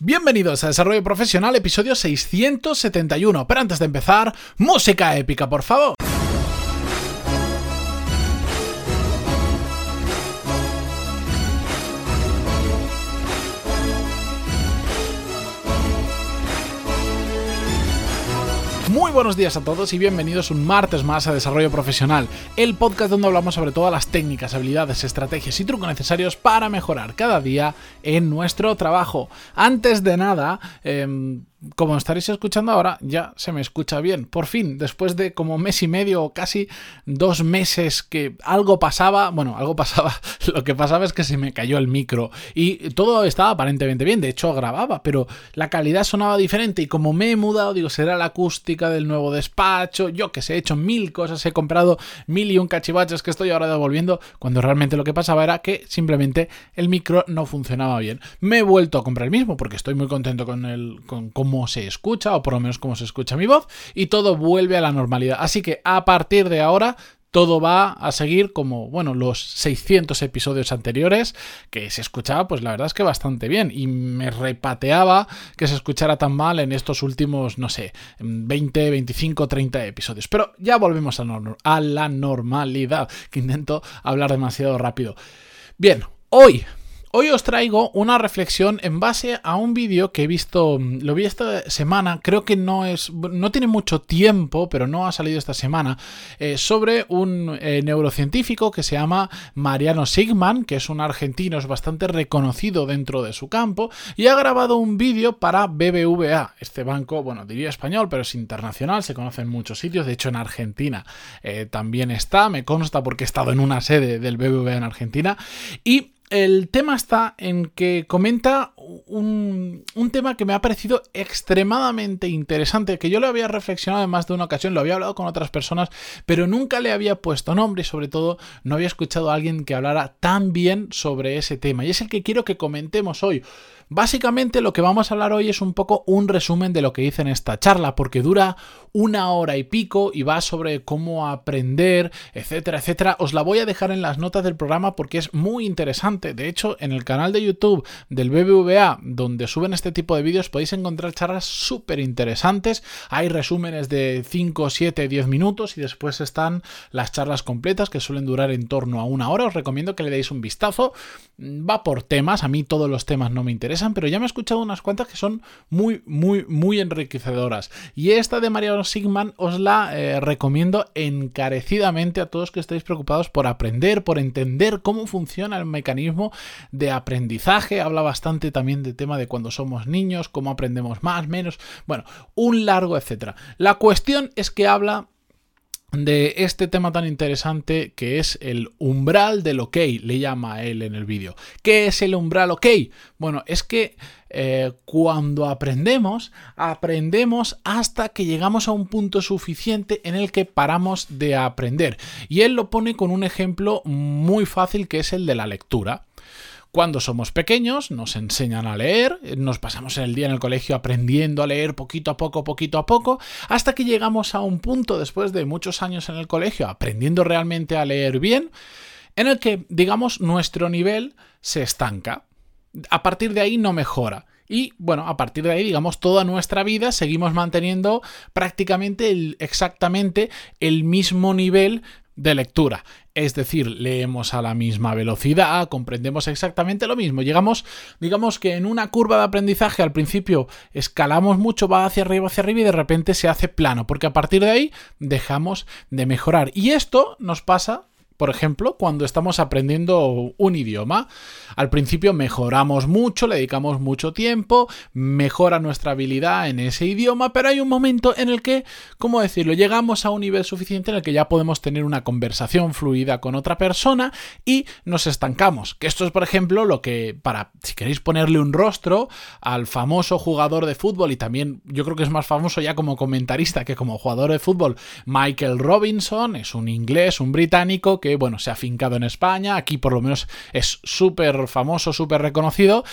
Bienvenidos a Desarrollo Profesional, episodio 671. Pero antes de empezar, música épica, por favor. Buenos días a todos y bienvenidos un martes más a Desarrollo Profesional, el podcast donde hablamos sobre todas las técnicas, habilidades, estrategias y trucos necesarios para mejorar cada día en nuestro trabajo. Antes de nada, eh, como estaréis escuchando ahora, ya se me escucha bien. Por fin, después de como mes y medio o casi dos meses que algo pasaba, bueno, algo pasaba, lo que pasaba es que se me cayó el micro y todo estaba aparentemente bien, de hecho grababa, pero la calidad sonaba diferente y como me he mudado, digo, será la acústica del nuevo despacho, yo que sé, he hecho mil cosas, he comprado mil y un cachivaches que estoy ahora devolviendo, cuando realmente lo que pasaba era que simplemente el micro no funcionaba bien. Me he vuelto a comprar el mismo porque estoy muy contento con el cómo se escucha, o por lo menos cómo se escucha mi voz, y todo vuelve a la normalidad. Así que a partir de ahora todo va a seguir como, bueno, los 600 episodios anteriores, que se escuchaba, pues la verdad es que bastante bien, y me repateaba que se escuchara tan mal en estos últimos, no sé, 20, 25, 30 episodios. Pero ya volvemos a, a la normalidad, que intento hablar demasiado rápido. Bien, hoy Hoy os traigo una reflexión en base a un vídeo que he visto, lo vi esta semana, creo que no es, no tiene mucho tiempo, pero no ha salido esta semana, eh, sobre un eh, neurocientífico que se llama Mariano Sigman, que es un argentino, es bastante reconocido dentro de su campo, y ha grabado un vídeo para BBVA, este banco, bueno, diría español, pero es internacional, se conoce en muchos sitios, de hecho en Argentina eh, también está, me consta porque he estado en una sede del BBVA en Argentina, y el tema está en que comenta un, tema que me ha parecido extremadamente interesante, que yo lo había reflexionado en más de una ocasión, lo había hablado con otras personas, pero nunca le había puesto nombre y sobre todo no había escuchado a alguien que hablara tan bien sobre ese tema. Y es el que quiero que comentemos hoy. Básicamente lo que vamos a hablar hoy es un poco un resumen de lo que hice en esta charla, porque dura una hora y pico y va sobre cómo aprender, etcétera, etcétera. Os la voy a dejar en las notas del programa porque es muy interesante. De hecho, en el canal de YouTube del BBVA, donde suben este tipo de vídeos, podéis encontrar charlas súper interesantes. Hay resúmenes de 5, 7, 10 minutos y después están las charlas completas que suelen durar en torno a una hora. Os recomiendo que le deis un vistazo. Va por temas, a mí todos los temas no me interesan pero ya me he escuchado unas cuantas que son muy, muy, muy enriquecedoras. Y esta de Mariano Sigman os la eh, recomiendo encarecidamente a todos que estéis preocupados por aprender, por entender cómo funciona el mecanismo de aprendizaje. Habla bastante también del tema de cuando somos niños, cómo aprendemos más, menos. Bueno, un largo etcétera. La cuestión es que habla de este tema tan interesante que es el umbral del ok, le llama él en el vídeo. ¿Qué es el umbral ok? Bueno, es que eh, cuando aprendemos, aprendemos hasta que llegamos a un punto suficiente en el que paramos de aprender. Y él lo pone con un ejemplo muy fácil que es el de la lectura. Cuando somos pequeños nos enseñan a leer, nos pasamos el día en el colegio aprendiendo a leer poquito a poco, poquito a poco, hasta que llegamos a un punto después de muchos años en el colegio aprendiendo realmente a leer bien, en el que, digamos, nuestro nivel se estanca. A partir de ahí no mejora. Y bueno, a partir de ahí, digamos, toda nuestra vida seguimos manteniendo prácticamente el, exactamente el mismo nivel de lectura. Es decir, leemos a la misma velocidad, comprendemos exactamente lo mismo. Llegamos, digamos que en una curva de aprendizaje al principio escalamos mucho, va hacia arriba, hacia arriba y de repente se hace plano, porque a partir de ahí dejamos de mejorar. Y esto nos pasa por ejemplo, cuando estamos aprendiendo un idioma, al principio mejoramos mucho, le dedicamos mucho tiempo, mejora nuestra habilidad en ese idioma, pero hay un momento en el que, ¿cómo decirlo?, llegamos a un nivel suficiente en el que ya podemos tener una conversación fluida con otra persona y nos estancamos. Que esto es, por ejemplo, lo que, para, si queréis ponerle un rostro al famoso jugador de fútbol y también yo creo que es más famoso ya como comentarista que como jugador de fútbol, Michael Robinson, es un inglés, un británico que bueno, se ha fincado en España, aquí por lo menos es súper famoso, súper reconocido.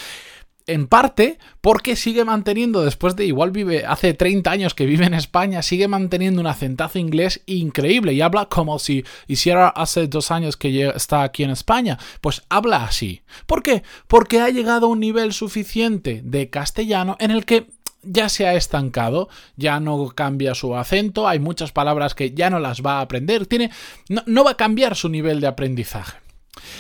en parte porque sigue manteniendo, después de igual vive, hace 30 años que vive en España, sigue manteniendo un acentazo inglés increíble y habla como si hiciera hace dos años que está aquí en España. Pues habla así. ¿Por qué? Porque ha llegado a un nivel suficiente de castellano en el que ya se ha estancado, ya no cambia su acento, hay muchas palabras que ya no las va a aprender, tiene, no, no va a cambiar su nivel de aprendizaje.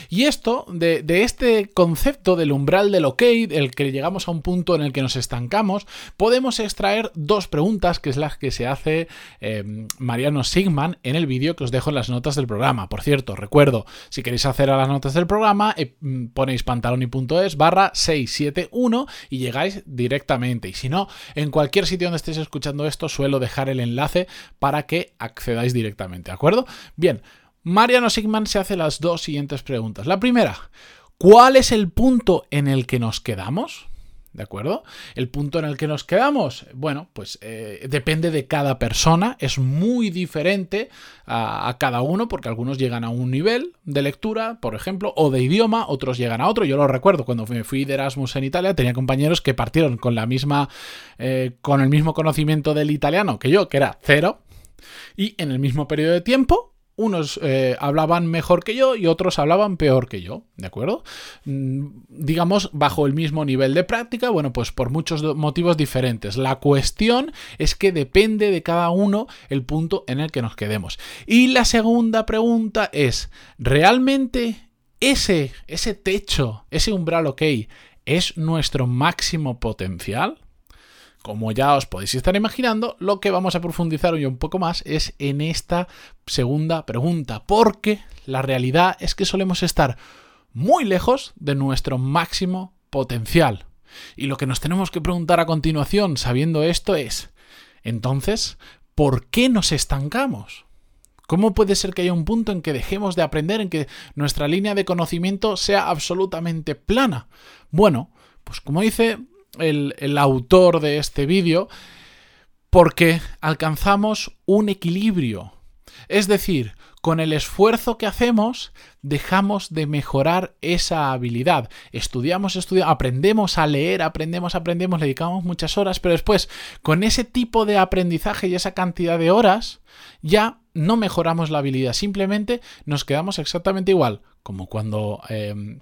Y esto, de, este concepto del umbral del ok, el que llegamos a un punto en el que nos estancamos, podemos extraer dos preguntas, que es las que se hace em, Mariano Sigman en el vídeo que os dejo en las notas del programa. Por cierto, recuerdo, si queréis hacer a las notas del programa, eh, mm, ponéis pantaloni.es barra 671 y llegáis directamente. Y si no, en cualquier sitio donde estéis escuchando esto, suelo dejar el enlace para que accedáis directamente, ¿de acuerdo? Bien. Mariano Sigman se hace las dos siguientes preguntas. La primera, ¿cuál es el punto en el que nos quedamos? ¿De acuerdo? El punto en el que nos quedamos, bueno, pues eh, depende de cada persona, es muy diferente a, cada uno, porque algunos llegan a un nivel de lectura, por ejemplo, o de idioma, otros llegan a otro. Yo lo recuerdo, cuando me fui de Erasmus en Italia, tenía compañeros que partieron con la misma, eh, con el mismo conocimiento del italiano que yo, que era cero, y en el mismo periodo de tiempo unos eh, hablaban mejor que yo y otros hablaban peor que yo, ¿de acuerdo? Mm, digamos, bajo el mismo nivel de práctica, bueno, pues por muchos motivos diferentes. La cuestión es que depende de cada uno el punto en el que nos quedemos. Y la segunda pregunta es, ¿realmente ese, ese techo, ese umbral ok, es nuestro máximo potencial? Como ya os podéis estar imaginando, lo que vamos a profundizar hoy un poco más es en esta segunda pregunta, porque la realidad es que solemos estar muy lejos de nuestro máximo potencial. Y lo que nos tenemos que preguntar a continuación, sabiendo esto, es, entonces, ¿por qué nos estancamos? ¿Cómo puede ser que haya un punto en que dejemos de aprender, en que nuestra línea de conocimiento sea absolutamente plana? Bueno, pues como dice el, autor de este vídeo, porque alcanzamos un equilibrio. Es decir, con el esfuerzo que hacemos, dejamos de mejorar esa habilidad. Estudiamos, estudiamos, aprendemos a leer, aprendemos, aprendemos, le dedicamos muchas horas, pero después, con ese tipo de aprendizaje y esa cantidad de horas, ya no mejoramos la habilidad, simplemente nos quedamos exactamente igual, como cuando em,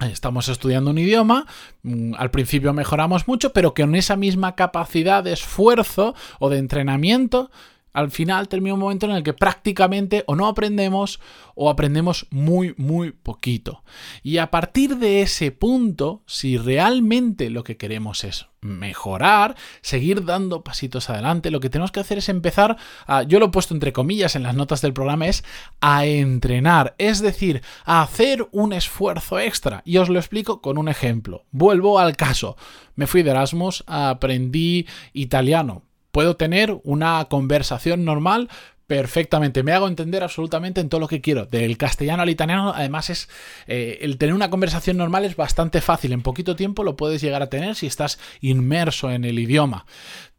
Estamos estudiando un idioma, mm, al principio mejoramos mucho, pero con esa misma capacidad de esfuerzo o de entrenamiento al final termina un momento en el que prácticamente o no aprendemos o aprendemos muy, muy poquito. Y a partir de ese punto, si realmente lo que queremos es mejorar, seguir dando pasitos adelante, lo que tenemos que hacer es empezar yo lo he puesto entre comillas en las notas del programa, es a entrenar, es decir, a hacer un esfuerzo extra. Y os lo explico con un ejemplo. Vuelvo al caso. Me fui de Erasmus, aprendí italiano puedo tener una conversación normal perfectamente. Me hago entender absolutamente en todo lo que quiero. Del castellano al italiano, además, es eh, el tener una conversación normal es bastante fácil. En poquito tiempo lo puedes llegar a tener si estás inmerso en el idioma.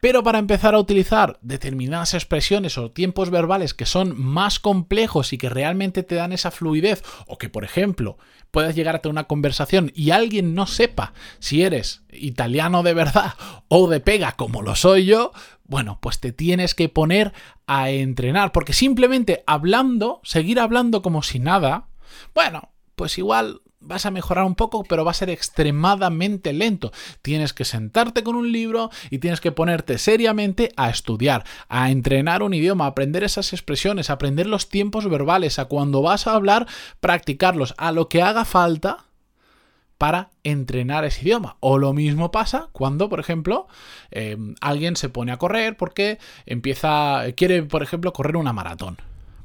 Pero para empezar a utilizar determinadas expresiones o tiempos verbales que son más complejos y que realmente te dan esa fluidez, o que, por ejemplo, puedas llegar a tener una conversación y alguien no sepa si eres italiano de verdad o de pega como lo soy yo, bueno, pues te tienes que poner a entrenar, porque simplemente hablando, seguir hablando como si nada, bueno, pues igual vas a mejorar un poco, pero va a ser extremadamente lento. Tienes que sentarte con un libro y tienes que ponerte seriamente a estudiar, a entrenar un idioma, a aprender esas expresiones, a aprender los tiempos verbales, a cuando vas a hablar, practicarlos, a lo que haga falta para entrenar ese idioma. O lo mismo pasa cuando, por ejemplo, em, alguien se pone a correr porque empieza, quiere, por ejemplo, correr una maratón.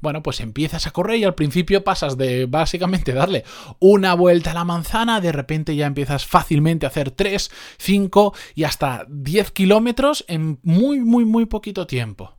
Bueno, pues empiezas a correr y al principio pasas de básicamente darle una vuelta a la manzana, de repente ya empiezas fácilmente a hacer 3, 5 y hasta 10 kilómetros en muy, muy, muy poquito tiempo.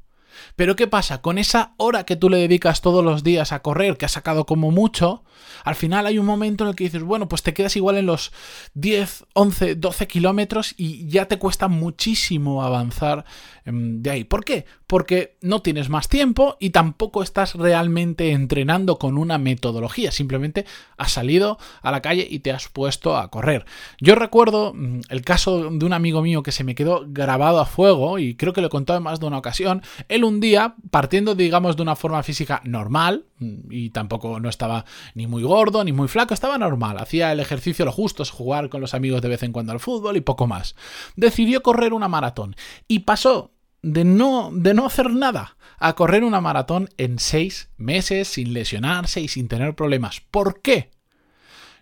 Pero ¿qué pasa? Con esa hora que tú le dedicas todos los días a correr, que has sacado como mucho, al final hay un momento en el que dices, bueno, pues te quedas igual en los 10, 11, 12 kilómetros y ya te cuesta muchísimo avanzar em, de ahí. ¿Por qué? Porque no tienes más tiempo y tampoco estás realmente entrenando con una metodología, simplemente has salido a la calle y te has puesto a correr. Yo recuerdo mm, el caso de un amigo mío que se me quedó grabado a fuego y creo que lo he contado en más de una ocasión, él un día, partiendo digamos de una forma física normal, mm, y tampoco no estaba ni muy gordo ni muy flaco, estaba normal, hacía el ejercicio lo justo, jugar con los amigos de vez en cuando al fútbol y poco más, decidió correr una maratón y pasó de no, de no hacer nada a correr una maratón en seis meses sin lesionarse y sin tener problemas. ¿Por qué?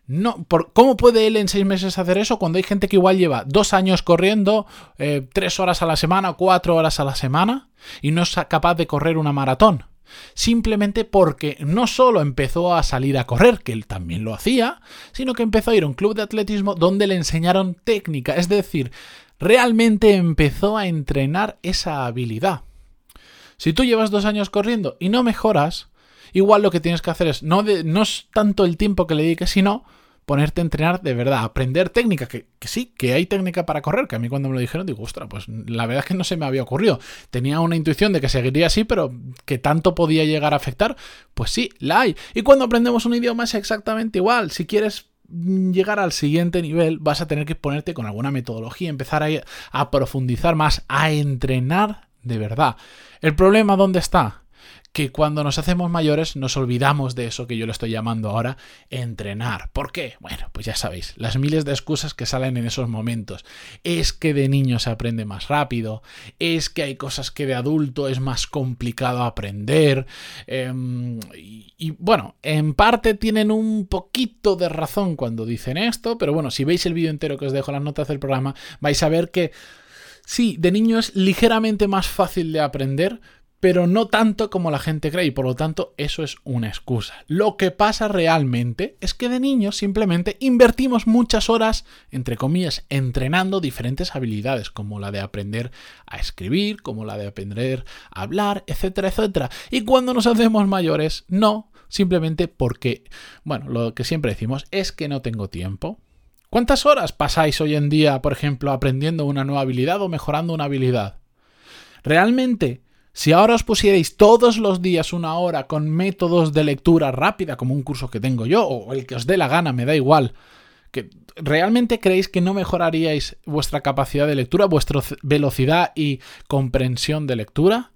No, por, ¿Cómo puede él en seis meses hacer eso cuando hay gente que igual lleva dos años corriendo, eh, tres horas a la semana, cuatro horas a la semana, y no es capaz de correr una maratón? Simplemente porque no solo empezó a salir a correr, que él también lo hacía, sino que empezó a ir a un club de atletismo donde le enseñaron técnica, es decir, realmente empezó a entrenar esa habilidad. Si tú llevas dos años corriendo y no mejoras, igual lo que tienes que hacer es no, no es tanto el tiempo que le dediques, sino ponerte a entrenar de verdad, aprender técnica, que, sí, que hay técnica para correr, que a mí cuando me lo dijeron digo, ostras, pues la verdad es que no se me había ocurrido. Tenía una intuición de que seguiría así, pero que tanto podía llegar a afectar, pues sí, la hay. Y cuando aprendemos un idioma es exactamente igual. Si quieres llegar al siguiente nivel, vas a tener que ponerte con alguna metodología, empezar a, a profundizar más, a entrenar de verdad. ¿El problema dónde está? Que cuando nos hacemos mayores nos olvidamos de eso que yo le estoy llamando ahora entrenar. ¿Por qué? Bueno, pues ya sabéis, las miles de excusas que salen en esos momentos. Es que de niño se aprende más rápido, es que hay cosas que de adulto es más complicado aprender. Em, y, bueno, en parte tienen un poquito de razón cuando dicen esto, pero bueno, si veis el vídeo entero que os dejo las notas del programa, vais a ver que... Sí, de niño es ligeramente más fácil de aprender, pero no tanto como la gente cree y por lo tanto eso es una excusa. Lo que pasa realmente es que de niños simplemente invertimos muchas horas, entre comillas, entrenando diferentes habilidades, como la de aprender a escribir, como la de aprender a hablar, etcétera, etcétera. Y cuando nos hacemos mayores, no, simplemente porque, bueno, lo que siempre decimos es que no tengo tiempo. ¿Cuántas horas pasáis hoy en día, por ejemplo, aprendiendo una nueva habilidad o mejorando una habilidad? ¿Realmente si ahora os pusierais todos los días una hora con métodos de lectura rápida, como un curso que tengo yo, o el que os dé la gana, me da igual, que ¿realmente creéis que no mejoraríais vuestra capacidad de lectura, vuestra velocidad y comprensión de lectura?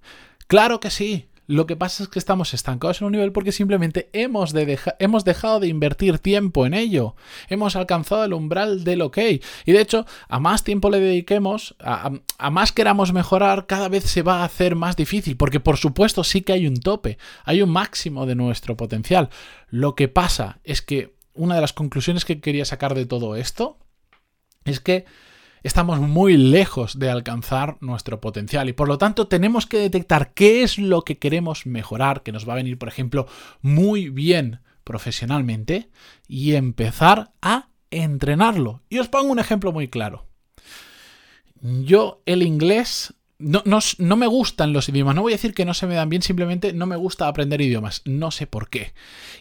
Claro que sí. Lo que pasa es que estamos estancados en un nivel porque simplemente hemos, hemos dejado de invertir tiempo en ello. Hemos alcanzado el umbral del ok. Y de hecho, a más tiempo le dediquemos, a, a más queramos mejorar, cada vez se va a hacer más difícil. Porque por supuesto sí que hay un tope, hay un máximo de nuestro potencial. Lo que pasa es que una de las conclusiones que quería sacar de todo esto es que estamos muy lejos de alcanzar nuestro potencial y por lo tanto tenemos que detectar qué es lo que queremos mejorar, que nos va a venir, por ejemplo, muy bien profesionalmente y empezar a entrenarlo. Y os pongo un ejemplo muy claro. Yo el inglés no, no, me gustan los idiomas. No voy a decir que no se me dan bien, simplemente no me gusta aprender idiomas. No sé por qué.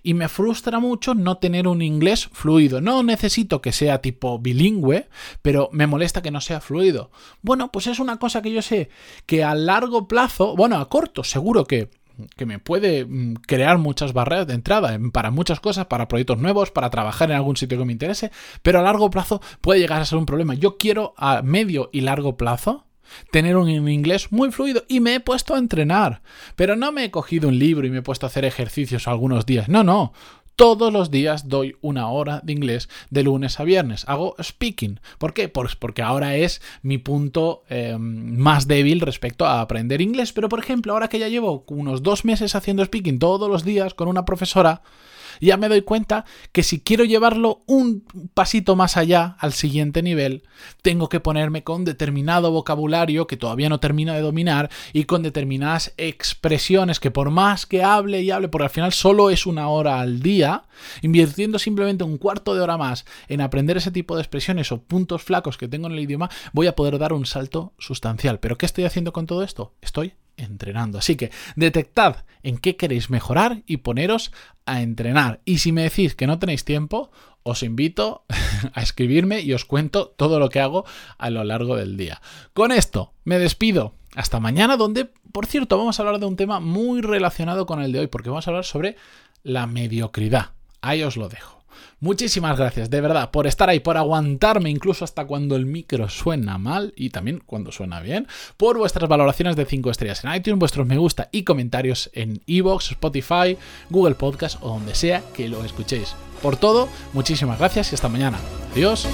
Y me frustra mucho no tener un inglés fluido. No necesito que sea tipo bilingüe, pero me molesta que no sea fluido. Bueno, pues es una cosa que yo sé que a largo plazo, bueno, a corto, seguro que que me puede mm, crear muchas barreras de entrada para muchas cosas, para proyectos nuevos, para trabajar en algún sitio que me interese, pero a largo plazo puede llegar a ser un problema. Yo quiero a medio y largo plazo tener un inglés muy fluido y me he puesto a entrenar. Pero no me he cogido un libro y me he puesto a hacer ejercicios algunos días. No, no. Todos los días doy una hora de inglés de lunes a viernes. Hago speaking. ¿Por qué? Pues porque ahora es mi punto em, más débil respecto a aprender inglés. Pero por ejemplo, ahora que ya llevo unos dos meses haciendo speaking todos los días con una profesora, ya me doy cuenta que si quiero llevarlo un pasito más allá, al siguiente nivel, tengo que ponerme con determinado vocabulario que todavía no termino de dominar y con determinadas expresiones que por más que hable y hable, porque al final solo es una hora al invirtiendo simplemente un cuarto de hora más en aprender ese tipo de expresiones o puntos flacos que tengo en el idioma, voy a poder dar un salto sustancial. ¿Pero qué estoy haciendo con todo esto? Estoy entrenando. Así que detectad en qué queréis mejorar y poneros a entrenar. Y si me decís que no tenéis tiempo, os invito a escribirme y os cuento todo lo que hago a lo largo del día. Con esto me despido. Hasta mañana, donde, por cierto, vamos a hablar de un tema muy relacionado con el de hoy, porque vamos a hablar sobre la mediocridad. Ahí os lo dejo. Muchísimas gracias, de verdad, por estar ahí, por aguantarme incluso hasta cuando el micro suena mal y también cuando suena bien, por vuestras valoraciones de 5 estrellas en iTunes, vuestros me gusta y comentarios en Evox, Spotify, Google Podcast o donde sea que lo escuchéis. Por todo, muchísimas gracias y hasta mañana. Adiós.